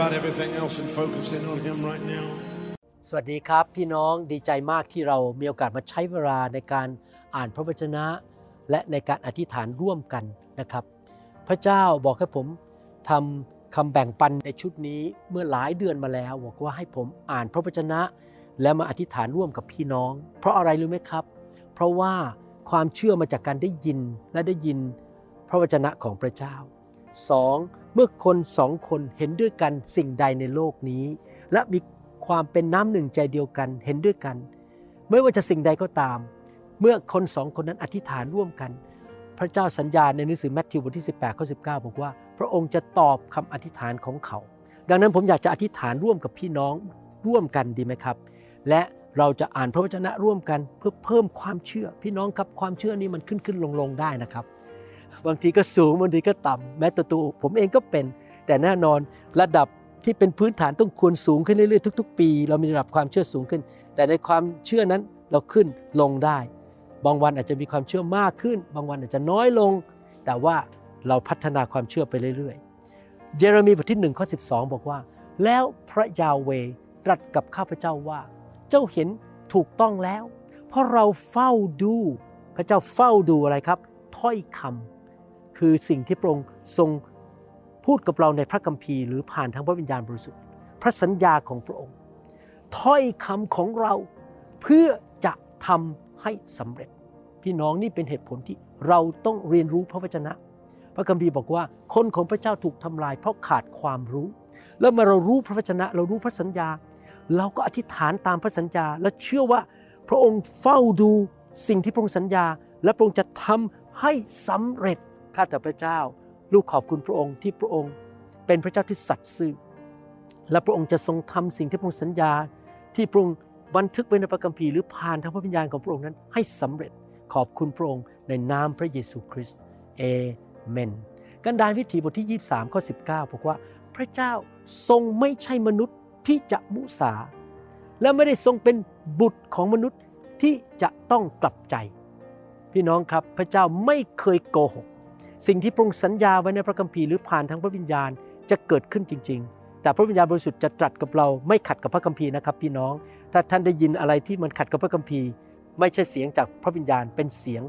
about everything else and focus in on Him right now. สวัสดีครับพี่น้องดีใจมากที่เรามีโอกาสมาใช้เวลาในการอ่านพระวจนะ และในการอธิษฐานร่วมกันนะครับ พระเจ้าบอกให้ผมทำคำแบ่งปันในชุดนี้เมื่อหลายเดือนมาแล้ว บอกว่าให้ผมอ่านพระวจนะ และมาอธิษฐานร่วมกับพี่น้อง เพราะอะไรรู้ไหมครับ เพราะว่าความเชื่อมาจากการได้ยินและได้ยินพระวจนะของพระเจ้า สองเมื่อคนสองคนเห็นด้วยกันสิ่งใดในโลกนี้ และมีความเป็นน้ำหนึ่งใจเดียวกันเห็นด้วยกัน ไม่ว่าจะสิ่งใดก็ตาม เมื่อคนสองคนนั้นอธิษฐานร่วมกัน พระเจ้าสัญญาในหนังสือแมทธิวบทที่ 18ข้อ19 บอกว่า พระองค์จะตอบคำอธิษฐานของเขา ดังนั้นผมอยากจะอธิษฐานร่วมกับพี่น้องร่วมกันดีไหมครับ และเราจะอ่านพระวจนะร่วมกันเพื่อเพิ่มความเชื่อ พี่น้องครับความเชื่อนี้มันขึ้นขึ้นลงลงได้นะครับ บางทีก็สูงบางทีก็ต่ำแม้ตัวตัวผมเองก็เป็น แต่แน่นอนระดับที่เป็นพื้นฐานต้องควรสูงขึ้นเรื่อยๆทุก ๆ ปี เรามีระดับความเชื่อสูงขึ้น แต่ในความเชื่อนั้นเราขึ้นลงได้ บางวันอาจจะมีความเชื่อมากขึ้น บางวันอาจจะน้อยลง แต่ว่าเราพัฒนาความเชื่อไปเรื่อยๆ เยเรมีบทที่1ข้อ12 บอกว่า แล้วพระยาเวตรัสกับข้าพเจ้าว่า เจ้าเห็นถูกต้องแล้ว เพราะเราเฝ้าดู พระเจ้าเฝ้าดูอะไรครับ ถ้อยคำ คือสิ่งที่พระองค์ทรงพูดกับเราในพระคัมภีร์หรือผ่านทางพระวิญญาณบริสุทธิ์ พระสัญญาของพระองค์ ถ้อยคำของเราเพื่อจะทำให้สำเร็จ พี่น้องนี่เป็นเหตุผลที่เราต้องเรียนรู้พระวจนะ พระคัมภีร์บอกว่าคนของพระเจ้าถูกทำลายเพราะขาดความรู้ แล้วเมื่อเรารู้พระวจนะ เรารู้พระสัญญา เราก็อธิษฐานตามพระสัญญา และเชื่อว่าพระองค์เฝ้าดูสิ่งที่พระองค์สัญญา และพระองค์จะทำให้สำเร็จ ข้าแต่พระเจ้า ลูกขอบคุณพระองค์ที่พระองค์ เป็นพระเจ้าที่สัตย์ซื่อ และพระองค์จะทรงทำสิ่งที่พระองค์สัญญา ที่พระองค์บันทึกไว้ในพระคัมภีร์หรือผ่านทางพระวิญญาณของพระองค์นั้น ให้สำเร็จขอบคุณพระองค์ในนามพระเยซูคริสต์เอเมน กันดารวิถีบทที่ 23ข้อ19บอกว่า พระเจ้าทรงไม่ใช่มนุษย์ที่จะมุสา และไม่ได้ทรงเป็นบุตรของมนุษย์ที่จะต้องกลับใจ พี่น้องครับพระเจ้าไม่เคยโกหก สิ่งที่พระองค์สัญญาไว้ในพระคัมภีร์หรือผ่านทางพระวิญญาณจะเกิดขึ้นจริง ๆ แต่พระวิญญาณบริสุทธิ์จะตรัสกับเราไม่ขัดกับพระคัมภีร์นะครับพี่น้อง ถ้าท่านได้ยินอะไรที่มันขัดกับพระคัมภีร์ ไม่ใช่เสียงจากพระวิญญาณเป็นเสียง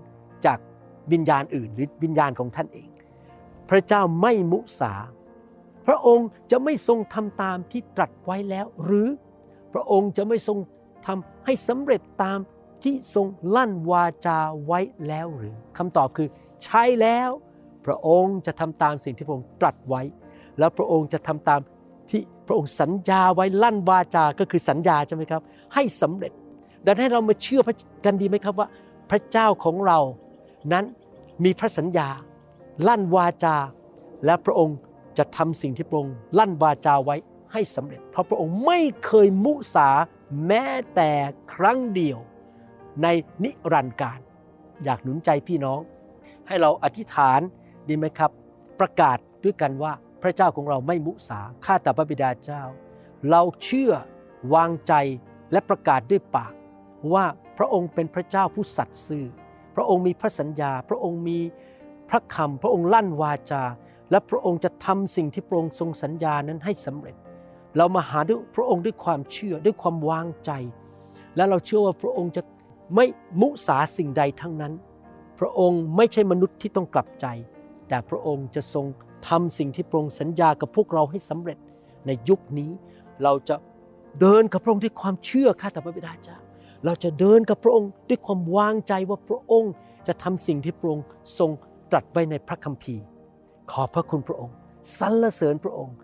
จากวิญญาณอื่น หรือวิญญาณของท่านเอง พระเจ้าไม่มุสา พระองค์จะไม่ทรงทำตามที่ตรัสไว้แล้ว หรือพระองค์จะไม่ทรงทำให้สำเร็จตามที่ทรงลั่นวาจาไว้แล้วหรือคำตอบคือใช่แล้ว พระองค์จะทำตามสิ่งที่พระองค์ตรัสไว้ แล้วพระองค์จะทำตามที่พระองค์สัญญาไว้ลั่นวาจาก็คือสัญญาใช่ไหมครับ ให้สำเร็จ ดังนั้นเรามาเชื่อกันดีไหมครับว่า พระเจ้าของเรานั้นมีพระสัญญา ลั่นวาจา และพระองค์จะทำสิ่งที่พระองค์ลั่นวาจาไว้ให้สำเร็จ เพราะพระองค์ไม่เคยมุสาแม้แต่ครั้งเดียวในนิรันดร์การ อยากหนุนใจพี่น้อง ให้เราอธิษฐาน ดีไหมครับ ประกาศด้วยกันว่าพระเจ้าของเราไม่มุสาข้าแต่พระบิดาเจ้า เราเชื่อวางใจและประกาศด้วยปาก ว่าพระองค์เป็นพระเจ้าผู้สัตย์ซื่อ พระองค์มีพระสัญญา พระองค์มีพระคำพระองค์ลั่นวาจา และพระองค์จะทำสิ่งที่พระองค์ทรงสัญญานั้นให้สำเร็จ เรามาหาด้วยพระองค์ด้วยความเชื่อด้วยความวางใจ และเราเชื่อว่าพระองค์จะไม่มุสาสิ่งใดทั้งนั้น พระองค์ไม่ใช่มนุษย์ที่ต้องกลับใจ แต่พระองค์จะทรงทำสิ่งที่พระองค์สัญญากับพวกเราให้สำเร็จในยุคนี้เราจะเดินกับพระองค์ด้วยความเชื่อข้าแต่พระบิดาเจ้า เราจะเดินกับพระองค์ด้วยความวางใจว่าพระองค์จะทำสิ่งที่พระองค์ทรงตรัสไว้ในพระคัมภีร์ ขอบพระคุณพระองค์สรรเสริญพระองค์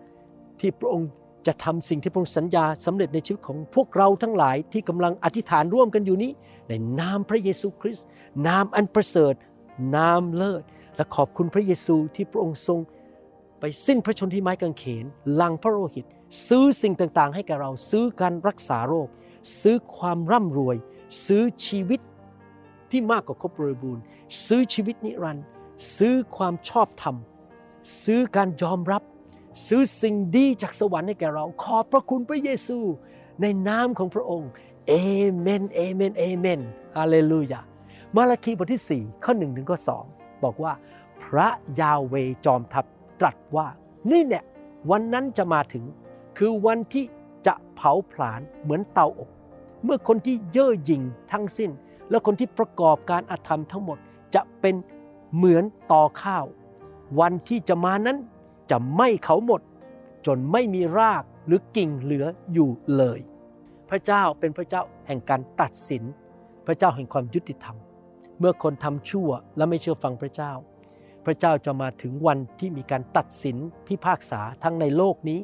ที่พระองค์จะทำสิ่งที่พระองค์สัญญาสำเร็จในชีวิตของพวกเราทั้งหลายที่กำลังอธิษฐานร่วมกันอยู่นี้ ในนามพระเยซูคริสต์นามอันประเสริฐนามเลิศ และขอบคุณพระเยซูที่พระองค์ทรง ไปสิ้นพระชนที่ไม้กางเขนลังพระโลหิต ซื้อสิ่งต่างๆ ให้แก่เราซื้อการรักษาโรค ซื้อความร่ำรวย ซื้อชีวิตที่มากกว่าครบบริบูรณ์ ซื้อชีวิตนิรันดร์ซื้อความชอบธรรม ซื้อการยอมรับ ซื้อสิ่งดีจากสวรรค์ให้แก่เรา ขอบพระคุณพระเยซูในนามของพระองค์เอเมนเอเมนเอเมนฮาเลลูยามาระคีบทที่ 4 ข้อ1ถึงข้อ2 บอกว่า พระยาเวจอมทัพตรัสว่า นี่เนี่ยวันนั้นจะมาถึง คือวันที่จะเผาผลาญเหมือนเตาอบ เมื่อคนที่เย่อหยิ่งทั้งสิ้น และคนที่ประกอบการอาธรรมทั้งหมดจะเป็นเหมือนต่อข้าว วันที่จะมานั้นจะไม่เขาหมด จนไม่มีรากหรือกิ่งเหลืออยู่เลย พระเจ้าเป็นพระเจ้าแห่งการตัดสิน พระเจ้าแห่งความยุติธรรม เมื่อคนทำชั่วและไม่เชื่อฟังพระเจ้า พระเจ้าจะมาถึงวันที่มีการตัดสินพิพากษาทั้งในโลกนี้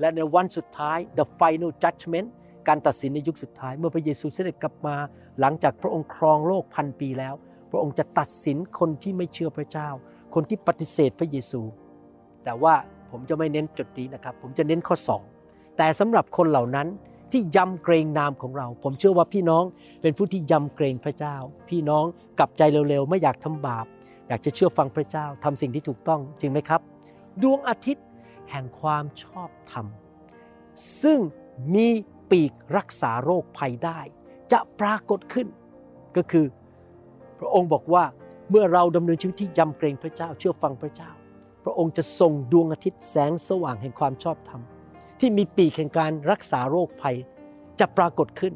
และในวันสุดท้าย the final judgment การตัดสินในยุคสุดท้าย เมื่อพระเยซูเสด็จกลับมา หลังจากพระองค์ครองโลกพันปีแล้ว พระองค์จะตัดสินคนที่ไม่เชื่อพระเจ้า คนที่ปฏิเสธพระเยซู แต่ว่าผมจะไม่เน้นจุดนี้นะครับ ผมจะเน้นข้อ 2 แต่สำหรับคนเหล่านั้น ที่ยำเกรงนามของเรา ผมเชื่อว่าพี่น้องเป็นผู้ที่ยำเกรงพระเจ้า พี่น้องกลับใจเร็วๆ ไม่อยากทำบาป อยากจะเชื่อฟังพระเจ้าทำสิ่งที่ถูกต้องจริงไหมครับ ดวงอาทิตย์แห่งความชอบธรรม ซึ่งมีปีกรักษาโรคภัยได้ จะปรากฏขึ้น ก็คือ พระองค์บอกว่าเมื่อเราดำเนินชีวิตที่ยำเกรงพระเจ้า เชื่อฟังพระเจ้า พระองค์จะส่งดวงอาทิตย์แสงสว่างแห่งความชอบธรรม ที่มีปีกแห่งการรักษาโรคภัย จะปรากฏขึ้น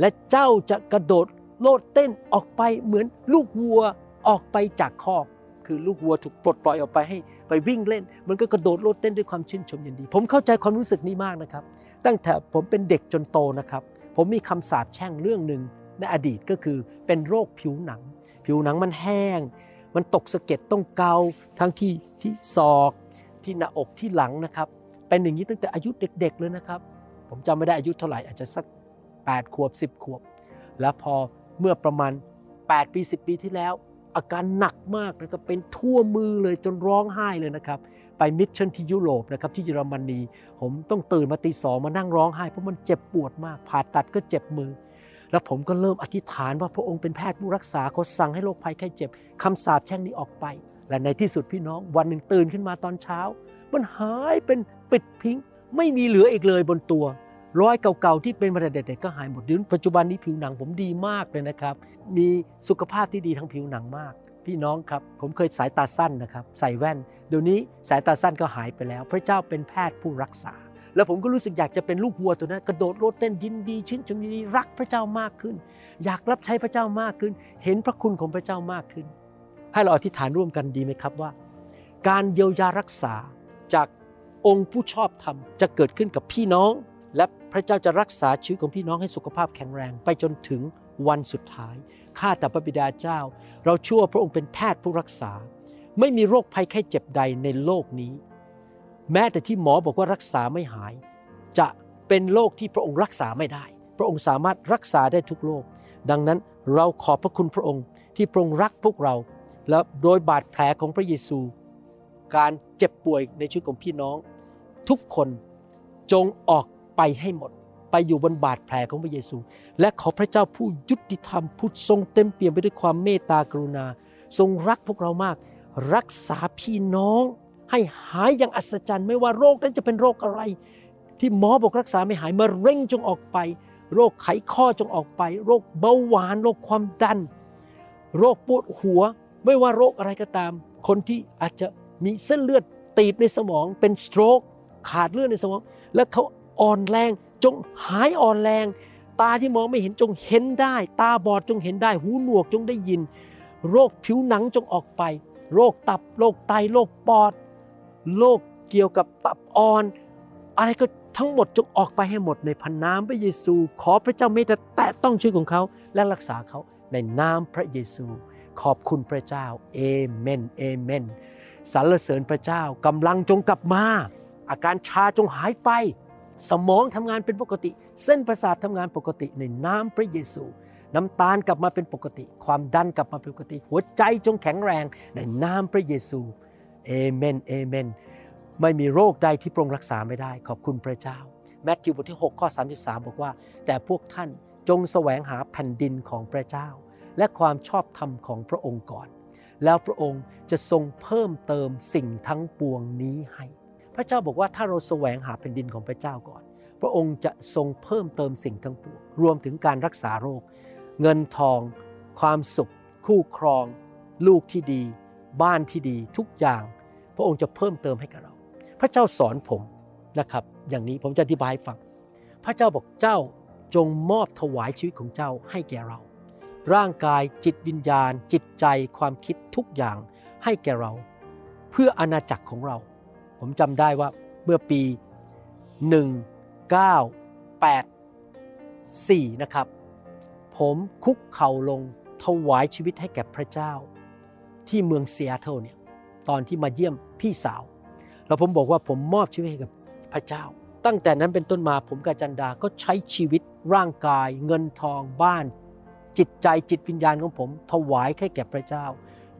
และเจ้าจะกระโดดโลดเต้นออกไปเหมือนลูกวัวออกไปจากคอกคือลูกวัวถูกปลดปล่อยออกไปให้ไปวิ่งเล่น มันก็กระโดดโลดเต้นด้วยความชื่นชมยินดี ผมเข้าใจความรู้สึกนี้มากนะครับ ตั้งแต่ผมเป็นเด็กจนโตนะครับ ผมมีคำสาปแช่งเรื่องหนึ่งในอดีตก็คือเป็นโรคผิวหนัง ผิวหนังมันแห้ง มันตกสะเก็ดต้องเกาทั้งที่ที่ศอก ที่หน้าอกที่หลังนะครับ เป็นอย่างนี้ตั้งแต่อายุเด็กๆเลยนะครับ ผมจำไม่ได้อายุเท่าไหร่อาจจะสัก 8 ขวบ 10 ขวบ แล้วพอเมื่อประมาณ 8 ปี 10 ปีที่แล้ว อาการหนักมากนะครับเป็นทั่วมือเลยจนร้องไห้เลยนะครับ ไป mission ที่ยุโรปนะครับที่เยอรมนี ผมต้องตื่นมาตีสองมานั่งร้องไห้เพราะมันเจ็บปวดมาก ผ่าตัดก็เจ็บมือแล้วผมก็เริ่มอธิษฐานว่าพระองค์เป็นแพทย์ผู้รักษาเขาสั่งให้โรคภัยไข้เจ็บคำสาปแช่งนี้ออกไป และในที่สุดพี่น้องวันหนึ่งตื่นขึ้นมาตอนเช้า มันหายเป็น ปลิดทิ้งไม่มีเหลืออีกเลยบนตัวรอยเก่าๆที่เป็นมาแต่เด็กๆก็หายหมดเดี๋ยวปัจจุบันนี้ผิวหนังผมดีมากเลยนะครับ มีสุขภาพที่ดีทั้งผิวหนังมาก พี่น้องครับผมเคยสายตาสั้นนะครับ ใส่แว่น เดี๋ยวนี้สายตาสั้นก็หายไปแล้ว พระเจ้าเป็นแพทย์ผู้รักษา แล้วผมก็รู้สึกอยากจะเป็นลูกวัวตัวนั้น กระโดดโลดเต้นยินดีชื่นชมยินดีรักพระเจ้ามากขึ้น อยากรับใช้พระเจ้ามากขึ้น เห็นพระคุณของพระเจ้ามากขึ้น ให้เราอธิษฐานร่วมกันดีไหมครับว่า การเยียวยารักษา องค์ผู้ชอบธรรมจะเกิดขึ้นกับพี่น้อง และพระเจ้าจะรักษาชีวิตของพี่น้องให้สุขภาพแข็งแรงไปจนถึงวันสุดท้าย ข้าแต่พระบิดาเจ้า เราเชื่อว่าพระองค์เป็นแพทย์ผู้รักษา ไม่มีโรคภัยไข้เจ็บใดในโลกนี้ แม้แต่ที่หมอบอกว่ารักษาไม่หาย จะเป็นโรคที่พระองค์รักษาไม่ได้ พระองค์สามารถรักษาได้ทุกโรค ดังนั้นเราขอบพระคุณพระองค์ที่พระองค์รักพวกเรา และโดยบาดแผลของพระเยซู การเจ็บป่วยในชีวิตของพี่น้อง ทุกคนจงออกไปให้หมด ไปอยู่บนบาดแผลของพระเยซู และขอพระเจ้าผู้ยุติธรรมผู้ทรงเต็มเปี่ยมไปด้วยความเมตตากรุณา ทรงรักพวกเรามาก รักษาพี่น้อง ให้หายอย่างอัศจรรย์ ไม่ว่าโรคนั้นจะเป็นโรคอะไร ที่หมอบอกรักษาไม่หายมะเร็งจงออกไป โรคไขข้อจงออกไป โรคเบาหวานโรคความดัน โรคปวดหัว ไม่ว่าโรคอะไรก็ตาม คนที่อาจจะมีเส้นเลือดตีบในสมองเป็น stroke ขาดเลือดในสมอง และเขาอ่อนแรงจงหายอ่อนแรง ตาที่มองไม่เห็นจงเห็นได้ ตาบอดจงเห็นได้ หูหนวกจงได้ยิน โรคผิวหนังจงออกไป โรคตับโรคไตโรคปอดโรคเกี่ยวกับตับอ่อน อะไรก็ทั้งหมดจงออกไปให้หมดในพระนามพระเยซู ขอพระเจ้าเมตตาแตะต้องชีวิตของเขาและรักษาเขาในนามพระเยซู ขอบคุณพระเจ้าเอเมนเอเมนสรรเสริญพระเจ้ากำลังจงกลับมา อาการชาจงหายไป สมองทำงานเป็นปกติ เส้นประสาททำงานปกติในนามพระเยซู น้ำตาลกลับมาเป็นปกติ ความดันกลับมาเป็นปกติ หัวใจจงแข็งแรงในนามพระเยซูเอเมนเอเมน ไม่มีโรคใดที่พระองค์รักษาไม่ได้ ขอบคุณพระเจ้าแมทธิวบทที่ 6 ข้อ 33 บอกว่า แต่พวกท่านจงแสวงหาแผ่นดินของพระเจ้า และความชอบธรรมของพระองค์ก่อน แล้วพระองค์จะทรงเพิ่มเติมสิ่งทั้งปวงนี้ให้ พระเจ้าบอกว่าถ้าเราแสวงหาแผ่นดินของพระเจ้าก่อน พระองค์จะทรงเพิ่มเติมสิ่งทั้งปวงรวมถึงการรักษาโรค เงินทอง ความสุข คู่ครอง ลูกที่ดี บ้านที่ดีทุกอย่าง พระองค์จะเพิ่มเติมให้กับเรา พระเจ้าสอนผมนะครับ อย่างนี้ผมจะอธิบายให้ฟัง พระเจ้าบอกเจ้าจงมอบถวายชีวิตของเจ้าให้แก่เรา ร่างกายจิตวิญญาณ จิตใจความคิดทุกอย่างให้แก่เรา เพื่ออาณาจักรของเรา ผมจำได้ว่าเมื่อปี 1984 นะครับ ผมคุกเข่าลงถวายชีวิตให้แก่พระเจ้า ที่เมืองเซียเทิลเนี่ยตอนที่มาเยี่ยมพี่สาว แล้วผมบอกว่าผมมอบชีวิตให้กับพระเจ้า ตั้งแต่นั้นเป็นต้นมาผมกับจันดาก็ใช้ชีวิตร่างกาย เงินทองบ้าน จิตใจจิตวิญญาณของผมถวายให้แก่พระเจ้า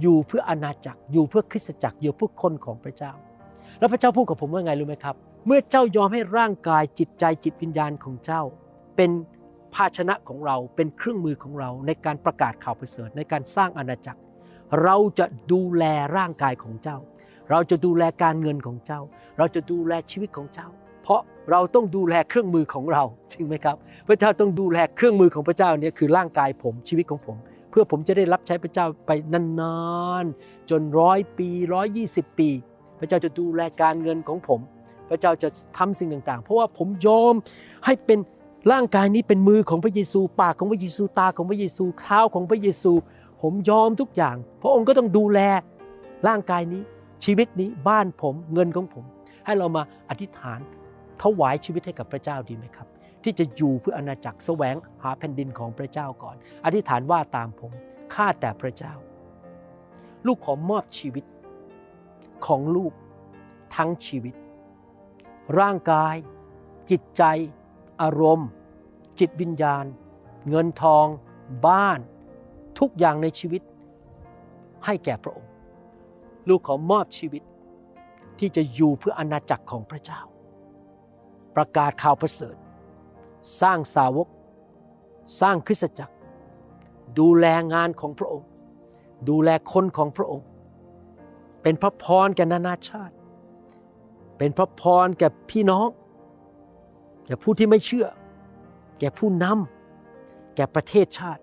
อยู่เพื่ออาณาจักรอยู่เพื่อคริสตจักรอยู่เพื่อคนของพระเจ้า แล้วพระเจ้าพูดกับผมว่าไงรู้ไหมครับ เมื่อเจ้ายอมให้ร่างกายจิตใจจิตวิญญาณของเจ้า เป็นภาชนะของเราเป็นเครื่องมือของเราในการประกาศข่าวประเสริฐในการสร้างอาณาจักร เราจะดูแลร่างกายของเจ้า เราจะดูแลการเงินของเจ้า เราจะดูแลชีวิตของเจ้า เพราะเราต้องดูแลเครื่องมือของเราจริงไหมครับ พระเจ้าต้องดูแลเครื่องมือของพระเจ้าเนี่ยคือร่างกายผมชีวิตของผม เพื่อผมจะได้รับใช้พระเจ้าไปนานๆจนร้อยปีร้อยยี่สิบปี ระเจ้าจะดูแลการเงินของผม พระเจ้าจะทำสิ่งต่างๆ เพราะว่าผมยอมให้เป็นร่างกายนี้เป็นมือของพระเยซู ปากของพระเยซู ตาของพระเยซู เท้าของพระเยซู ผมยอมทุกอย่าง พระองค์ก็ต้องดูแลร่างกายนี้ ชีวิตนี้ บ้านผม เงินของผม ให้เรามาอธิษฐานถวายชีวิตให้กับพระเจ้าดีไหมครับ ที่จะอยู่เพื่ออาณาจักรแสวงหาแผ่นดินของพระเจ้าก่อน อธิษฐานว่าตามผม ข้าแต่พระเจ้า ลูกขอมอบชีวิต ของลูกทั้งชีวิต ร่างกาย จิตใจ อารมณ์ จิตวิญญาณ เงินทอง บ้าน ทุกอย่างในชีวิต ให้แก่พระองค์ ลูกขอมอบชีวิต ที่จะอยู่เพื่ออาณาจักรของพระเจ้า ประกาศข่าวประเสริฐ สร้างสาวก สร้างคริสตจักร ดูแลงานของพระองค์ ดูแลคนของพระองค์ เป็นพระพรแก่นานาชาติ เป็นพระพรแก่พี่น้อง แก่ผู้ที่ไม่เชื่อ แก่ผู้นำแก่ประเทศชาติ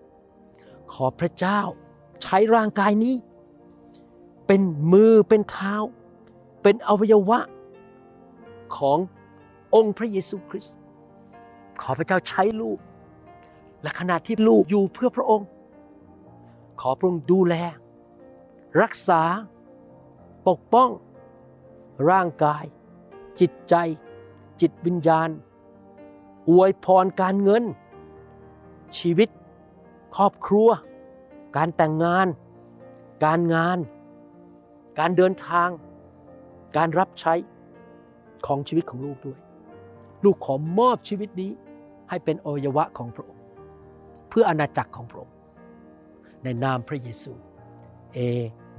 ขอพระเจ้าใช้ร่างกายนี้ เป็นมือเป็นเท้า เป็นอวัยวะ ขององค์พระเยซูคริสต์ขอพระเจ้าใช้ลูก และขณะที่ลูกอยู่เพื่อพระองค์ ขอพระองค์ดูแล รักษา ปกป้อง ร่างกาย จิตใจ จิตวิญญาณ อวยพรการเงิน ชีวิต ครอบครัว การแต่งงาน การงาน การเดินทาง การรับใช้ของชีวิตของลูกด้วย ลูกขอมอบชีวิตนี้ให้เป็นอวัยวะของพระองค์เพื่ออาณาจักรของพระองค์ในนามพระเยซูเอ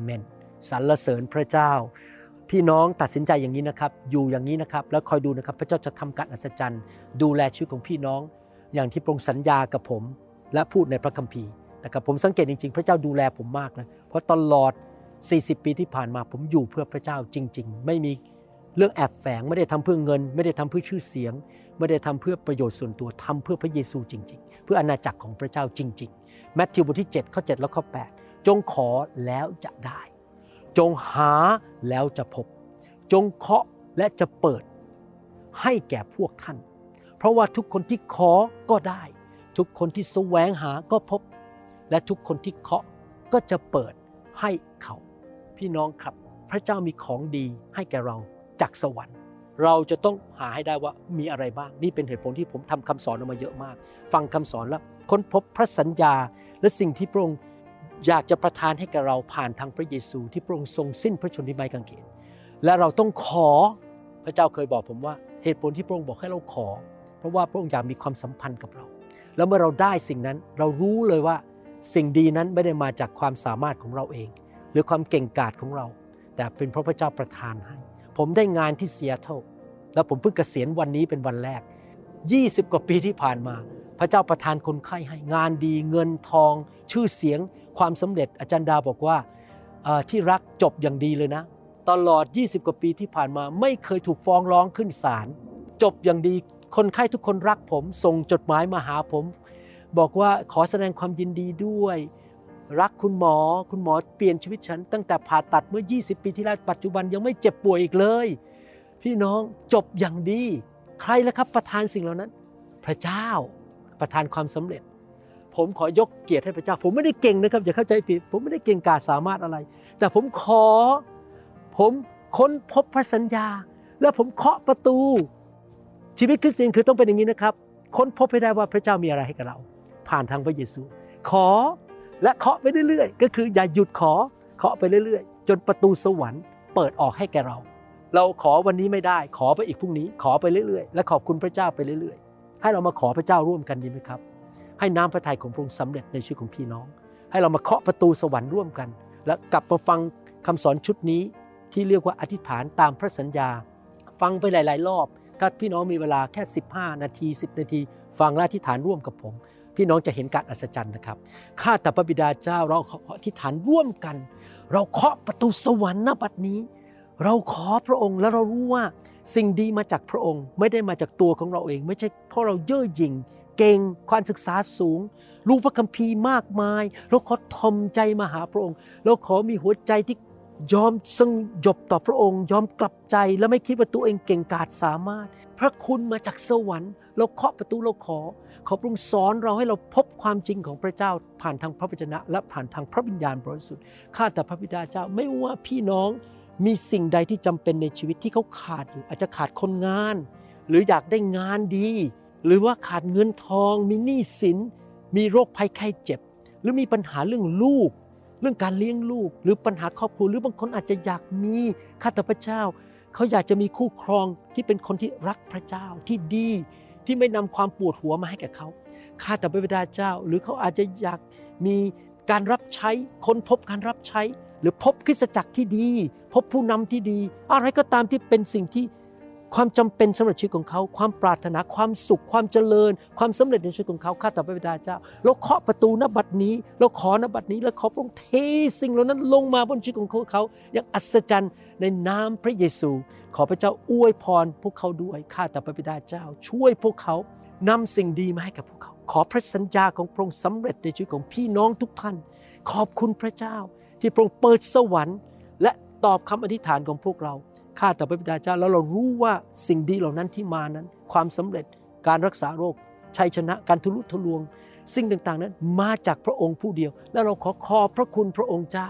เมน สรรเสริญพระเจ้า พี่น้องตัดสินใจอย่างนี้นะครับ อยู่อย่างนี้นะครับ แล้วคอยดูนะครับ พระเจ้าจะทำการอัศจรรย์ ดูแลชีวิตของพี่น้อง อย่างที่พระองค์สัญญากับผม และพูดในพระคัมภีร์นะครับผมสังเกตจริง ๆ พระเจ้าดูแลผมมากนะเพราะตลอด 40 ปีที่ผ่านมาผมอยู่เพื่อพระเจ้าจริง ๆ ไม่มีเรื่องแอบแฝงไม่ได้ทำเพื่อเงิน ไม่ได้ทำเพื่อชื่อเสียง ไม่ได้ทำเพื่อประโยชน์ส่วนตัวทำเพื่อพระเยซูจริง ๆ เพื่ออาณาจักรของพระเจ้าจริง ๆ แมทธิวบทที่7ข้อ7และข้อ8 จงขอแล้วจะได้ จงหาแล้วจะพบ จงเคาะและจะเปิด ให้แก่พวกท่าน เพราะว่าทุกคนที่ขอก็ได้ ทุกคนที่แสวงหาก็พบ และทุกคนที่เคาะก็จะเปิดให้เขา พี่น้องครับ พระเจ้ามีของดีให้แก่เราจากสวรรค์ เราจะต้องหาให้ได้ว่ามีอะไรบ้าง นี่เป็นเหตุผลที่ผมทำคำสอนออกมาเยอะมาก ฟังคำสอนแล้วค้นพบพระสัญญาและสิ่งที่พระองค์ อยากจะประทานให้แก่เราผ่านทางพระเยซูที่พระองค์ทรงสิ้นพระชนม์ที่ไม้กางเขนและเราต้องขอพระเจ้าเคยบอกผมว่าเหตุผลที่พระองค์บอกให้เราขอ เพราะว่าพระองค์อยากมีความสัมพันธ์กับเรา แล้วเมื่อเราได้สิ่งนั้นเรารู้เลยว่าสิ่งดีนั้นไม่ได้มาจากความสามารถของเราเอง หรือความเก่งกาจของเรา แต่เป็นเพราะพระเจ้าประทานให้ ผมได้งานที่เซียเท่าแล้วผมเพิ่งเกษียณวันนี้เป็นวันแรก 20 กว่าปีที่ผ่านมา พระเจ้าประทานคนไข้ให้งานดีเงินทอง ชื่อเสียง ความสำเร็จอาจารย์ดาบอกว่าที่รักจบอย่างดีเลยนะ ตลอด 20 กว่าปีที่ผ่านมาไม่เคยถูกฟ้องร้องขึ้นศาลจบอย่างดีคนไข้ทุกคนรักผม ส่งจดหมายมาหาผม บอกว่าขอแสดงความยินดีด้วย รักคุณหมอ คุณหมอเปลี่ยนชีวิตฉัน ตั้งแต่ผ่าตัดเมื่อ 20 ปีที่แล้วปัจจุบันยังไม่เจ็บป่วยอีกเลย พี่น้องจบอย่างดี ใครแล้วครับประทานสิ่งเหล่านั้น พระเจ้าประทานความสำเร็จ ผมขอยกเกียรติให้พระเจ้า ผมไม่ได้เก่งนะครับอย่าเข้าใจผิด ผมไม่ได้เก่งกาจสามารถอะไร แต่ผมขอ ผมค้นพบพระสัญญา และผมเคาะประตู ชีวิตคริสเตียนคือต้องเป็นอย่างนี้นะครับ ค้นพบให้ได้ว่าพระเจ้ามีอะไรให้กับเรา ผ่านทางพระเยซู ขอและเคาะไปเรื่อยๆ ก็คืออย่าหยุดขอเคาะไปเรื่อยๆ จนประตูสวรรค์เปิดออกให้แก่เรา เราขอวันนี้ไม่ได้ ขอไปอีกพรุ่งนี้ ขอไปเรื่อยๆ และขอบคุณพระเจ้าไปเรื่อยๆ ให้เรามาขอพระเจ้าร่วมกันดีไหมครับ ให้น้ำพระทัยของพระองค์สำเร็จในชีวิตของพี่น้อง ให้เรามาเคาะประตูสวรรค์ร่วมกัน และกลับมาฟังคำสอนชุดนี้ที่เรียกว่าอธิษฐานตามพระสัญญา ฟังไปหลาย ๆ รอบ ถ้าพี่น้องมีเวลาแค่ 15 นาที 10 นาที ฟังและอธิษฐานร่วมกับผม พี่น้องจะเห็นการอัศจรรย์นะครับ ข้าแต่พระบิดาเจ้าเราขออธิษฐานร่วมกัน เราเคาะประตูสวรรค์ณบัดนี้ เราขอพระองค์และเรารู้ว่าสิ่งดีมาจากพระองค์ ไม่ได้มาจากตัวของเราเอง ไม่ใช่เพราะเราเย่อหยิ่ง เก่งความศึกษาสูง รู้พระคัมภีร์มากมายเราขอทอมใจมาหาพระองค์เราขอมีหัวใจที่ยอมสงยบต่อพระองค์ ยอมกลับใจและไม่คิดว่าตัวเองเก่งกาจสามารถ พระคุณมาจากสวรรค์เราเคาะประตูเราขอ ขอพระองค์สอนเราให้เราพบความจริงของพระเจ้าผ่านทางพระวจนะ และผ่านทางพระวิญญาณบริสุทธิ์ข้าแต่พระบิดาเจ้าไม่ว่าพี่น้องมีสิ่งใดที่จำเป็นในชีวิตที่เขาขาดอยู่ อาจจะขาดคนงาน หรืออยากได้งานดี หรือว่าขาดเงินทองมีหนี้สิน มีโรคภัยไข้เจ็บ หรือมีปัญหาเรื่องลูก เรื่องการเลี้ยงลูก หรือปัญหาครอบครัวหรือบางคนอาจจะอยากมีข้าแต่พระเจ้า เขาอยากจะมีคู่ครองที่เป็นคนที่รักพระเจ้าที่ดีที่ไม่นำความปวดหัวมาให้แก่เขาข้าแต่พระบิดาเจ้า หรือเขาอาจจะอยากมีการรับใช้คนพบการรับใช้ หรือพบคริสตจักรที่ดี พบผู้นำที่ดี อะไรก็ตามที่เป็นสิ่งที่ ความจำเป็นสำหรับชีวิตของเขา ความปรารถนาความสุขความเจริญ ความสำเร็จในชีวิตของเขาข้าแต่พระบิดาเจ้าเราเคาะประตูนบัดนี้ เราขอนบัดนี้แล้วขอพระองค์เทสิ่งเหล่านั้นลงมาบนชีวิตของเขาอย่างอัศจรรย์ในนามพระเยซู ขอพระเจ้าอวยพรพวกเขาด้วยข้าแต่พระบิดาเจ้า ช่วยพวกเขานำสิ่งดีมาให้กับพวกเขา ขอพระสัญญาของพระองค์สำเร็จในชีวิตของพี่น้องทุกท่าน ขอบคุณพระเจ้า ที่พระองค์เปิดสวรรค์ และตอบคำอธิษฐานของพวกเรา ข้าแต่พระบิดาเจ้าแล้วเรารู้ว่าสิ่งดีเหล่านั้นที่มานั้น ความสำเร็จการรักษาโรค ชัยชนะการทะลุทะลวง สิ่งต่างๆนั้นมาจากพระองค์ผู้เดียว แล้วเราขอขอบพระคุณพระองค์เจ้า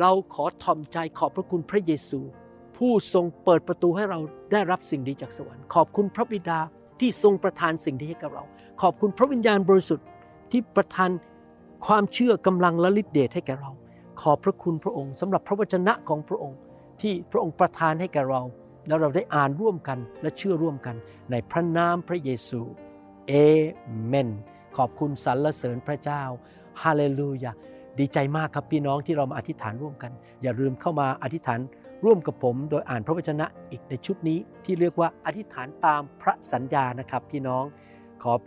เราขอทอมใจขอบพระคุณพระเยซู ผู้ทรงเปิดประตูให้เราได้รับสิ่งดีจากสวรรค์ขอบคุณพระบิดาที่ทรงประทานสิ่งดีให้กับเรา ขอบคุณพระวิญญาณบริสุทธิ์ที่ประทานความเชื่อกำลังและฤทธิเดชให้แก่เรา ขอบพระคุณพระองค์สำหรับพระวจนะของพระองค์ ที่พระองค์ประทานให้แก่เรา แล้วเราได้อ่านร่วมกันและเชื่อร่วมกันในพระนามพระเยซูเอเมนขอบคุณสรรเสริญพระเจ้าฮาเลลูยาดีใจมากครับพี่น้องที่เรามาอธิษฐานร่วมกัน อย่าลืมเข้ามาอธิษฐานร่วมกับผม โดยอ่านพระวจนะอีกในชุดนี้ที่เรียกว่าอธิษฐานตามพระสัญญานะครับ พี่น้องขอบ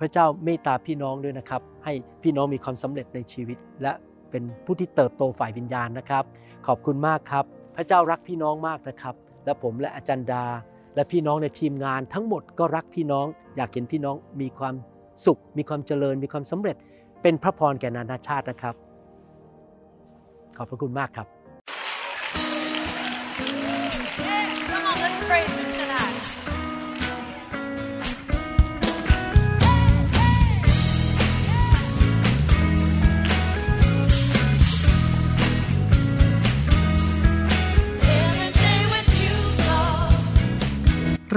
พระเจ้าเมตตาพี่น้องด้วยนะครับ ให้พี่น้องมีความสำเร็จในชีวิต และเป็นผู้ที่เติบโตฝ่ายวิญญาณนะครับ ขอบคุณมากครับ ระเจ้ารักพี่น้องมากนะครับ และผมและอาจารย์ดา และพี่น้องในทีมงานทั้งหมดก็รักพี่น้อง อยากเห็นพี่น้องมีความสุข มีความเจริญ มีความสำเร็จ เป็นพระพรแก่นานาชาตินะครับ ขอบพระคุณมากครับ Come on, let's praise Him tonight.